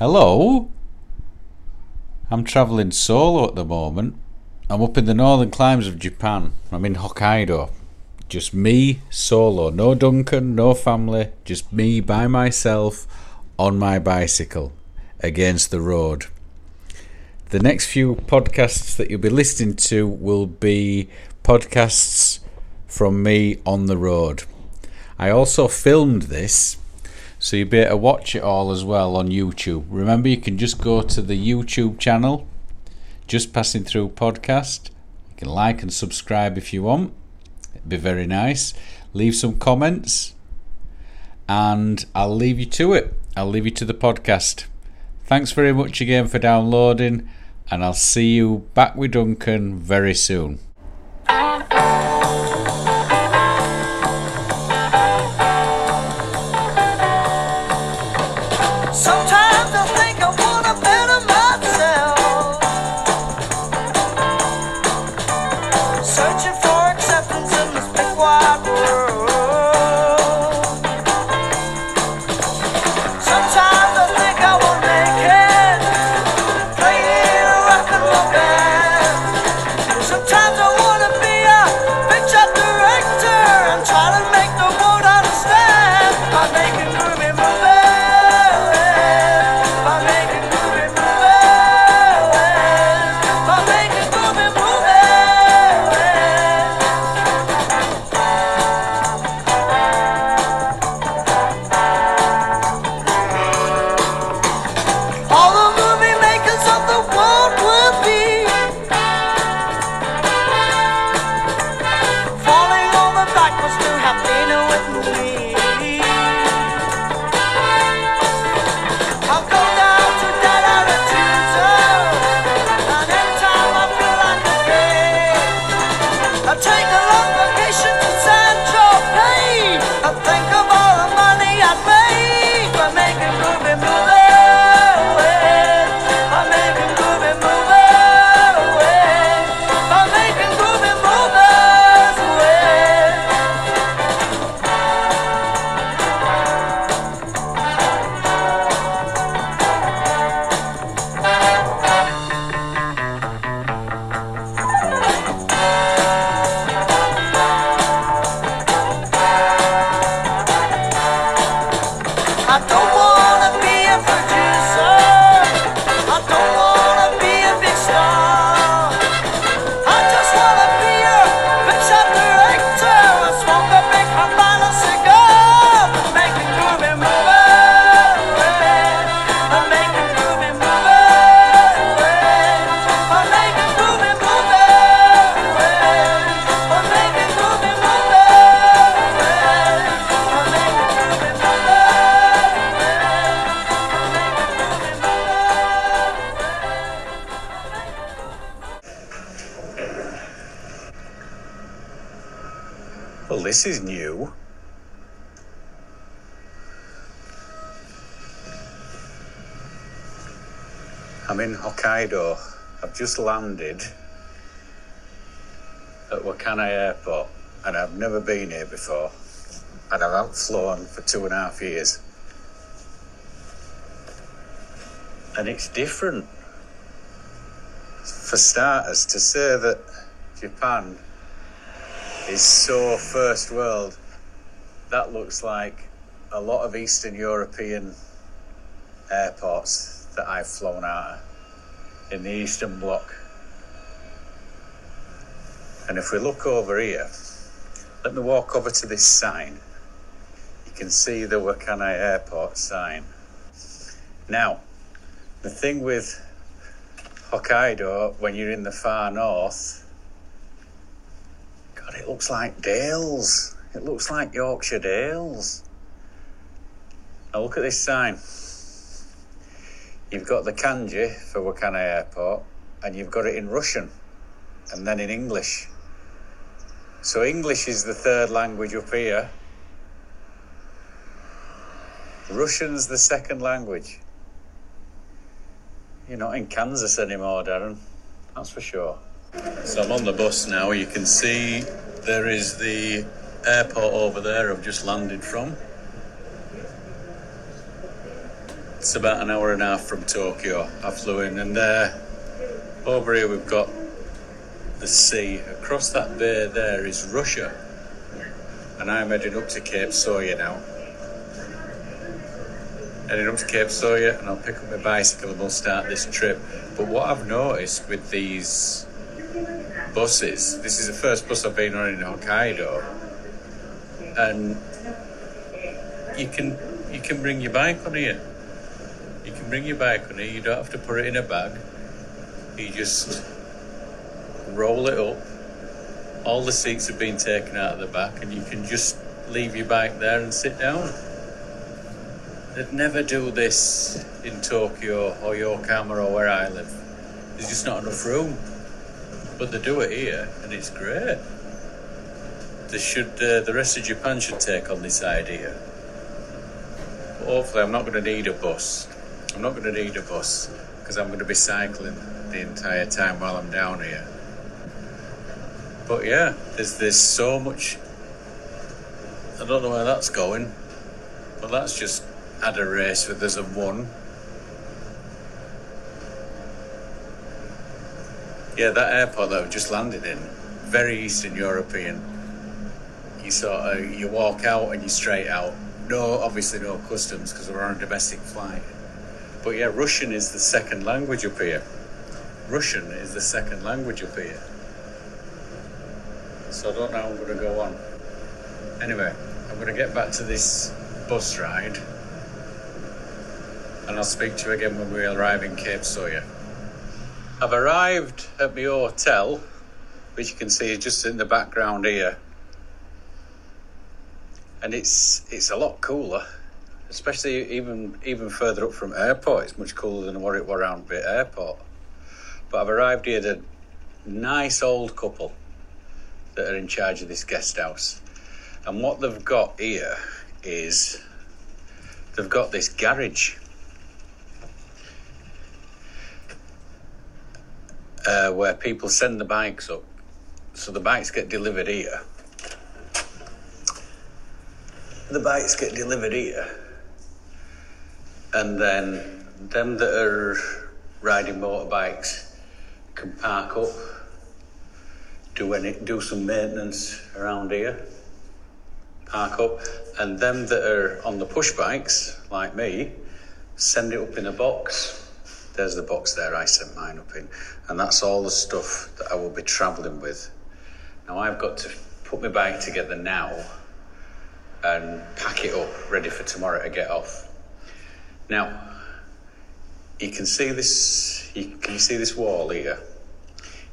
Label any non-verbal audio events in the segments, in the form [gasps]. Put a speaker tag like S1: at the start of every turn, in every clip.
S1: Hello? I'm travelling solo at the moment. I'm up in the northern climes of Japan. I'm in Hokkaido. Just me, solo. No Duncan, no family. Just me by myself on my bicycle against the road. The next few podcasts that you'll be listening to will be podcasts from me on the road. I also filmed this, so you better watch it all as well on YouTube. Remember, you can just go to the YouTube channel, just passing through podcast. You can like and subscribe if you want. It'd be very nice. Leave some comments, and I'll leave you to it. I'll leave you to the podcast. Thanks very much again for downloading, and I'll see you back with Duncan very soon. Well, this is new. I'm in Hokkaido. I've just landed at Wakkanai Airport and I've never been here before. And I've not flown for two and a half years. And it's different. For starters, to say that Japan is so first world. That looks like a lot of Eastern European airports that I've flown out of in the Eastern Bloc. And if we look over here, let me walk over to this sign. You can see the Wakkanai Airport sign. Now, the thing with Hokkaido, when you're in the far north, God, it looks like Dales. It looks like Yorkshire Dales. Now look at this sign. You've got the kanji for Wakkanai Airport, and you've got it in Russian, and then in English. So English is the third language up here. Russian's the second language. You're not in Kansas anymore, Darren. That's for sure. So I'm on the bus now. You can see there is the airport over there I've just landed from. It's about an hour and a half from Tokyo. I flew in, and uh, over here we've got the sea. Across that bay there is Russia, and I'm heading up to Cape Soya now. Heading up to Cape Soya, and I'll pick up my bicycle and we'll start this trip. But what I've noticed with these buses, this is the first bus I've been on in Hokkaido, and you can you can bring your bike on here. You can bring your bike on here. You don't have to put it in a bag. You just roll it up. All the seats have been taken out of the back, and you can just leave your bike there and sit down. They'd never do this in Tokyo or Yokohama or where I live. There's just not enough room. But they do it here, and it's great. They should. Uh, the rest of Japan should take on this idea. But hopefully, I'm not going to need a bus. I'm not going to need a bus because I'm going to be cycling the entire time while I'm down here. But yeah, there's there's so much. I don't know where that's going, but that's just had a race with us and won. Yeah, that airport that we just landed in, very Eastern European. You sort of you walk out and you straight out. No, obviously no customs because we're on a domestic flight. But yeah, Russian is the second language up here. Russian is the second language up here. So I don't know how I'm going to go on. Anyway, I'm going to get back to this bus ride and I'll speak to you again when we arrive in Cape Soya. I've arrived at my hotel, which you can see is just in the background here. And it's it's a lot cooler, especially even even further up from airport. It's much cooler than what it were around Bit Airport. But I've arrived here, the nice old couple that are in charge of this guest house. And what they've got here is they've got this garage. Uh, where people send the bikes up. So the bikes get delivered here. The bikes get delivered here. And then them that are riding motorbikes can park up, do any do some maintenance around here, park up, and them that are on the push bikes, like me, send it up in a box. There's the box there I sent mine up in, and that's all the stuff that I will be travelling with. Now I've got to put my bag together now and pack it up, ready for tomorrow to get off. Now, you can see this. You can you see this wall here.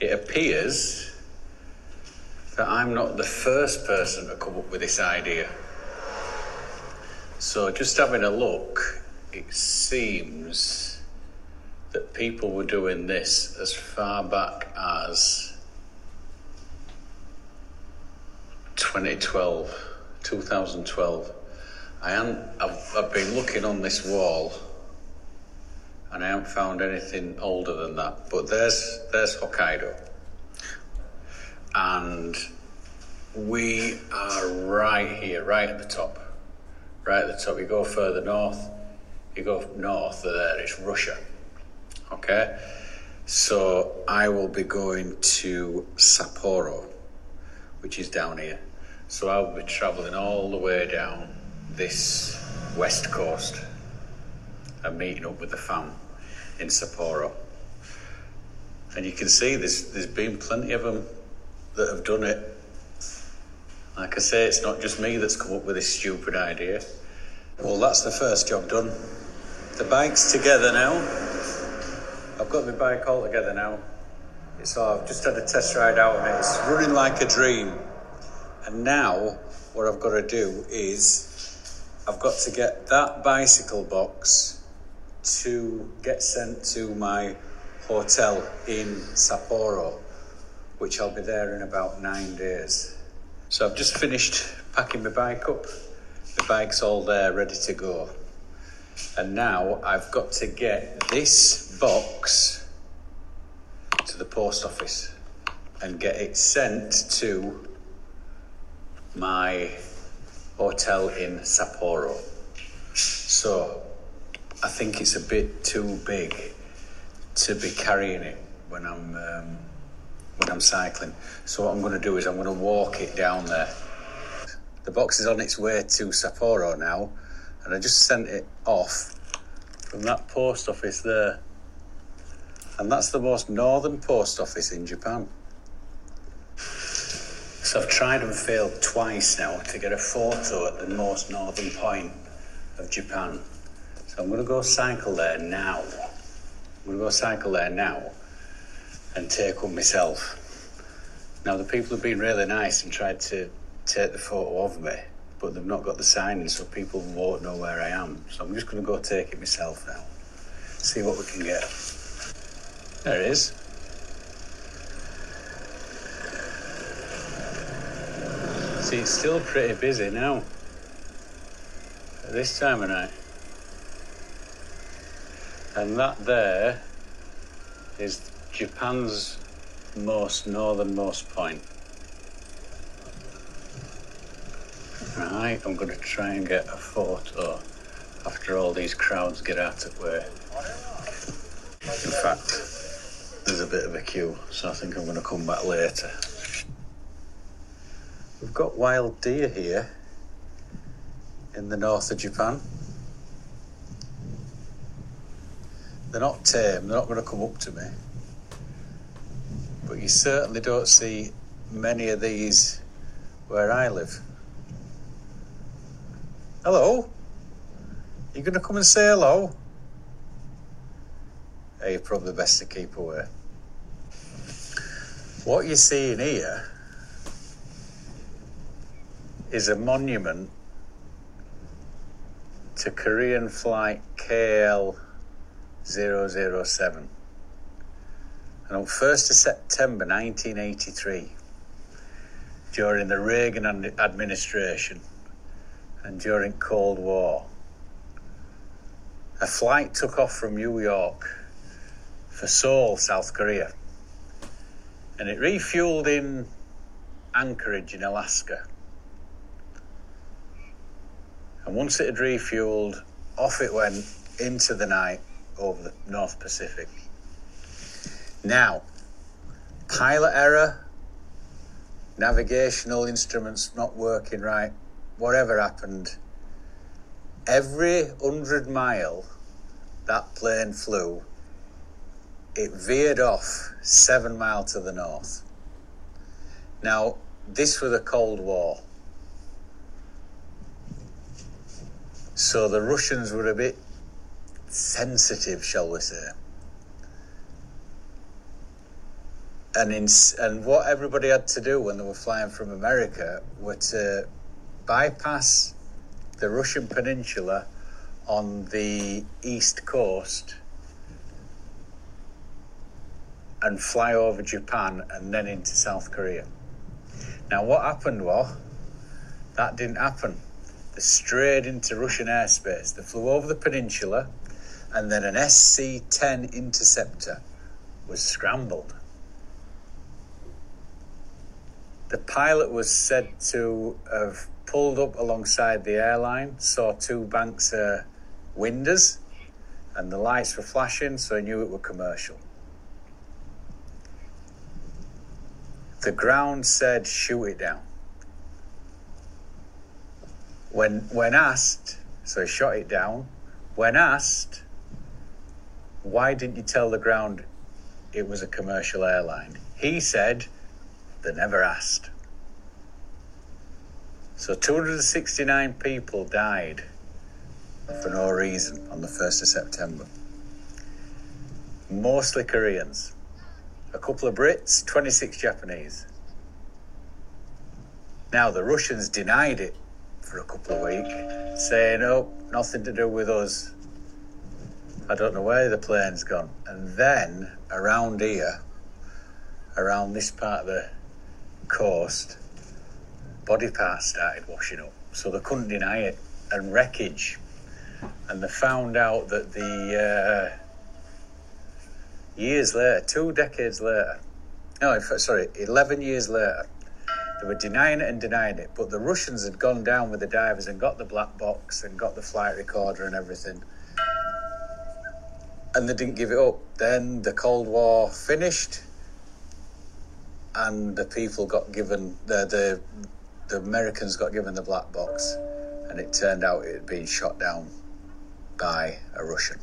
S1: It appears that I'm not the first person to come up with this idea. So, just having a look, it seems people were doing this as far back as 2012, 2012. I am, I've, I've been looking on this wall and I haven't found anything older than that. But there's there's Hokkaido, and we are right here, right at the top, right at the top. You go further north, you go north. There, it's Russia. Okay, so I will be going to Sapporo, which is down here. So I'll be travelling all the way down this west coast and meeting up with the fam in Sapporo. And you can see there's there's been plenty of them that have done it. Like I say, it's not just me that's come up with this stupid idea. Well, that's the first job done. The bike's together now. I've got my bike all together now. So I've just had a test ride out on it. It's running like a dream. And now what I've got to do is I've got to get that bicycle box to get sent to my hotel in Sapporo, which I'll be there in about nine days. So I've just finished packing my bike up. The bike's all there, ready to go. And now I've got to get this box to the post office and get it sent to my hotel in Sapporo. So I think it's a bit too big to be carrying it when I'm um, when I'm cycling. So what I'm going to do is I'm going to walk it down there. The box is on its way to Sapporo now, and I just sent it off from that post office there. And that's the most northern post office in Japan. So I've tried and failed twice now to get a photo at the most northern point of Japan. So I'm going to go cycle there now. I'm going to go cycle there now and take one myself. Now, the people have been really nice and tried to take the photo of me, but they've not got the sign in, so people won't know where I am. So I'm just going to go take it myself now. See what we can get. There it is. See, it's still pretty busy now. At this time of night. And that there is Japan's most northernmost point. Right, I'm going to try and get a photo after all these crowds get out of where. In fact, bit of a queue, so I think I'm going to come back later. We've got wild deer here in the north of Japan. They're not tame, they're not going to come up to me. But you certainly don't see many of these where I live. Hello? You going to come and say hello? Hey, you're probably best to keep away. What you're seeing here is a monument to Korean flight KL 007. And on 1st of September 1983, during the Reagan administration and during Cold War, a flight took off from New York for Seoul, South Korea. And it refueled in Anchorage in Alaska. And once it had refueled, off it went into the night over the North Pacific. Now, pilot error, navigational instruments not working right, whatever happened, every hundred mile that plane flew, it veered off seven mile to the north. Now, this was a Cold War. So the Russians were a bit sensitive, shall we say. And in, and what everybody had to do when they were flying from America were to bypass the Russian peninsula on the east coast and fly over Japan and then into South Korea. Now, what happened was that didn't happen. They strayed into Russian airspace. They flew over the peninsula, and then an SC 10 interceptor was scrambled. The pilot was said to have pulled up alongside the airline, saw two banks uh, of windows, and the lights were flashing, so he knew it were commercial. The ground said, shoot it down. When, when asked, so he shot it down. When asked, why didn't you tell the ground it was a commercial airline? He said, they never asked. So 269 people died for no reason on the 1st of September. Mostly Koreans. A couple of Brits, 26 Japanese. Now, the Russians denied it for a couple of weeks, saying, oh, nothing to do with us. I don't know where the plane's gone. And then around here, around this part of the coast, body parts started washing up. So they couldn't deny it. And wreckage. And they found out that the uh, years later, two decades later, no, sorry, 11 years later, they were denying it and denying it. But the Russians had gone down with the divers and got the black box and got the flight recorder and everything. and they didn't give it up. Then the Cold War finished, and the people got given the the the Americans got given the black box, and it turned out it had been shot down by a Russian.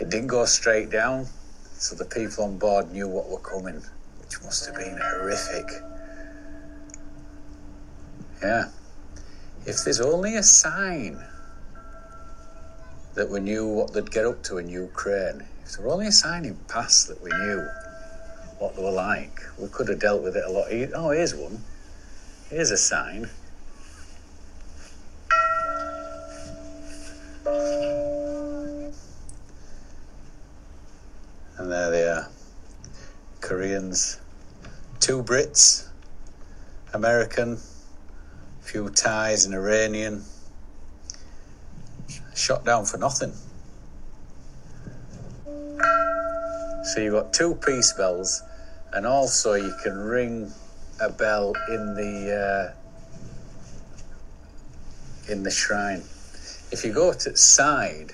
S1: It didn't go straight down, so the people on board knew what were coming, which must have been horrific. Yeah. If there's only a sign that we knew what they'd get up to in Ukraine, if there were only a sign in past that we knew what they were like, we could have dealt with it a lot. Oh, here's one. Here's a sign. And there they are. Koreans, two Brits, American, a few Thais, an Iranian. Shot down for nothing. So you've got two peace bells, and also you can ring a bell in the uh, in the shrine. If you go to side,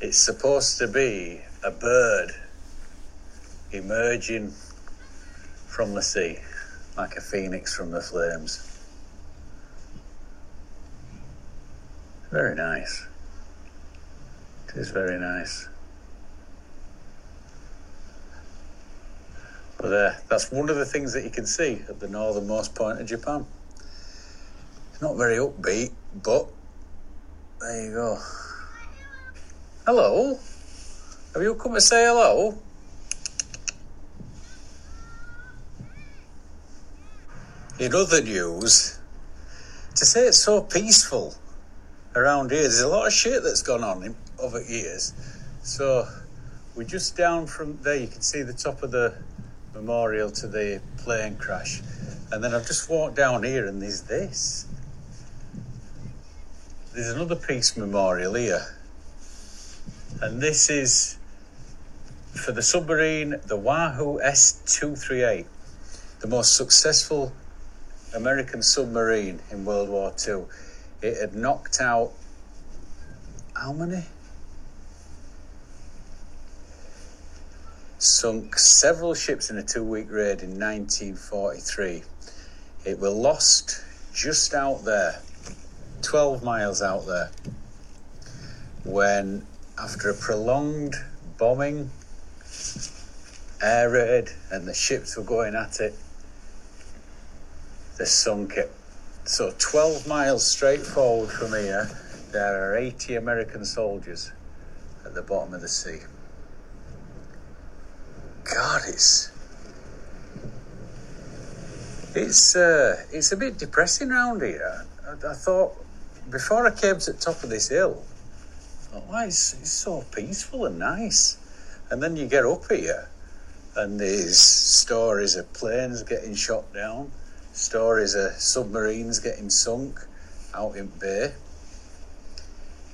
S1: it's supposed to be a bird emerging from the sea, like a phoenix from the flames. Very nice. It is very nice. But uh, that's one of the things that you can see at the northernmost point of Japan. It's not very upbeat, but there you go. Hello? Have you come to say hello? In other news, to say it's so peaceful around here, there's a lot of shit that's gone on in, over years. So we're just down from there. You can see the top of the memorial to the plane crash, and then I've just walked down here, and there's this. There's another peace memorial here, and this is for the submarine, the Wahoo S two three eight, the most successful American submarine in World War Two. It had knocked out how many? Sunk several ships in a two week raid in 1943. It was lost just out there, 12 miles out there, when, after a prolonged bombing, air raid, and the ships were going at it, they sunk it. So 12 miles straight forward from here, there are 80 American soldiers at the bottom of the sea. God, it's it's uh, it's a bit depressing around here. I, I thought before I came to the top of this hill, I thought, why it's, it's so peaceful and nice. And then you get up here, and there's stories of planes getting shot down, stories of submarines getting sunk out in bay.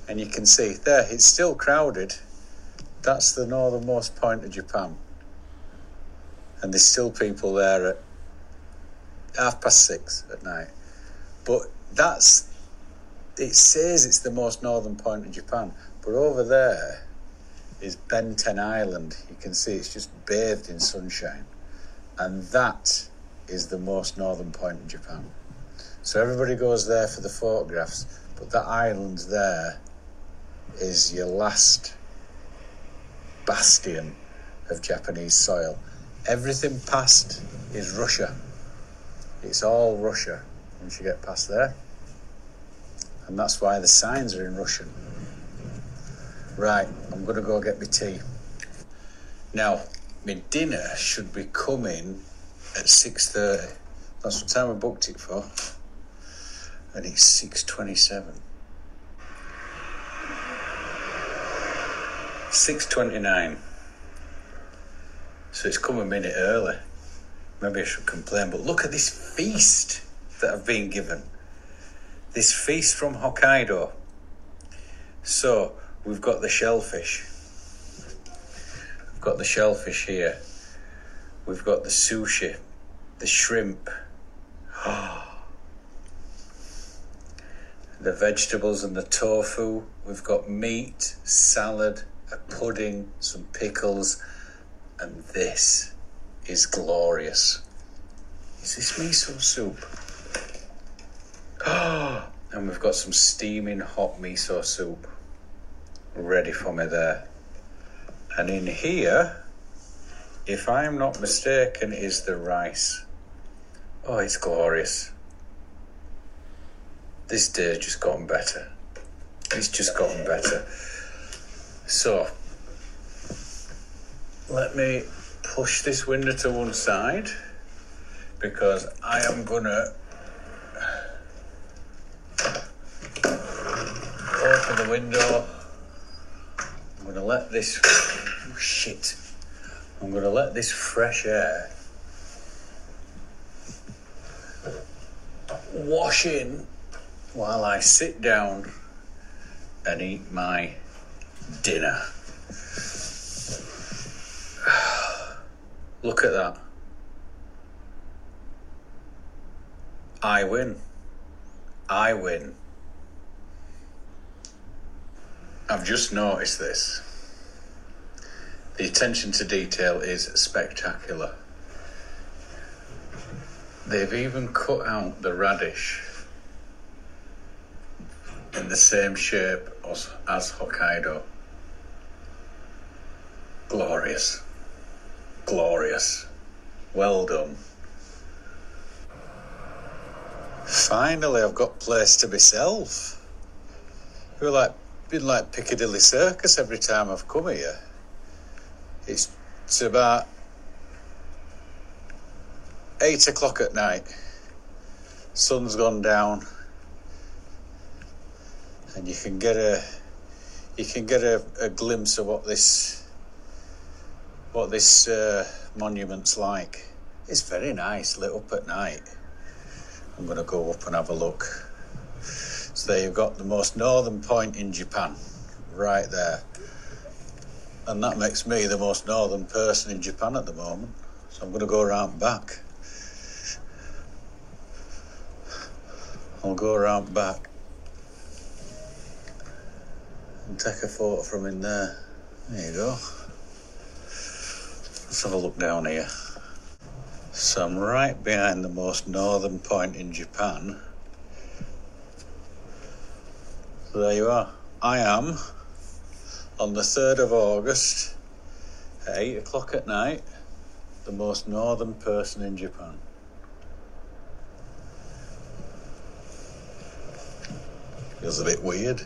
S1: And you can see there, it's still crowded. That's the northernmost point of Japan. And there's still people there at half past six at night. But that's, it says it's the most northern point of Japan. But over there is Benten Island. You can see it's just bathed in sunshine. And that is the most northern point in Japan. So everybody goes there for the photographs, but that island there is your last bastion of Japanese soil. Everything past is Russia. It's all Russia once you get past there. And that's why the signs are in Russian. Right, I'm going to go get my tea. Now, my dinner should be coming at 6.30. That's the time I booked it for. And it's 6.27. 6.29. So it's come a minute early. Maybe I should complain, but look at this feast that I've been given. This feast from Hokkaido. So we've got the shellfish. We've got the shellfish here. We've got the sushi, the shrimp. [gasps] the vegetables and the tofu. We've got meat, salad, a pudding, some pickles, and this is glorious. Is this miso soup? [gasps] And we've got some steaming hot miso soup ready for me there. And in here, if I'm not mistaken, is the rice. Oh, it's glorious. This day's just gotten better. It's just gotten better. So, let me push this window to one side because I am gonna open the window. I'm gonna let this oh, shit. I'm gonna let this fresh air wash in while I sit down and eat my dinner. [sighs] Look at that. I win. I win. I've just noticed this. The attention to detail is spectacular. They've even cut out the radish in the same shape as, as Hokkaido. Glorious. Glorious. Well done. Finally, I've got place to myself. Feel like been like Piccadilly Circus every time I've come here. It's, it's about eight o'clock at night. Sun's gone down, and you can get a you can get a, a glimpse of what this what this uh, monument's like. It's very nice, lit up at night. I'm going to go up and have a look. So there you've got the most northern point in Japan, right there. And that makes me the most northern person in Japan at the moment. So I'm going to go around back. I'll go around back and take a photo from in there. There you go. Let's have a look down here. So I'm right behind the most northern point in Japan. So there you are. I am on the 3rd of August at 8 o'clock at night, the most northern person in Japan. Feels a bit weird.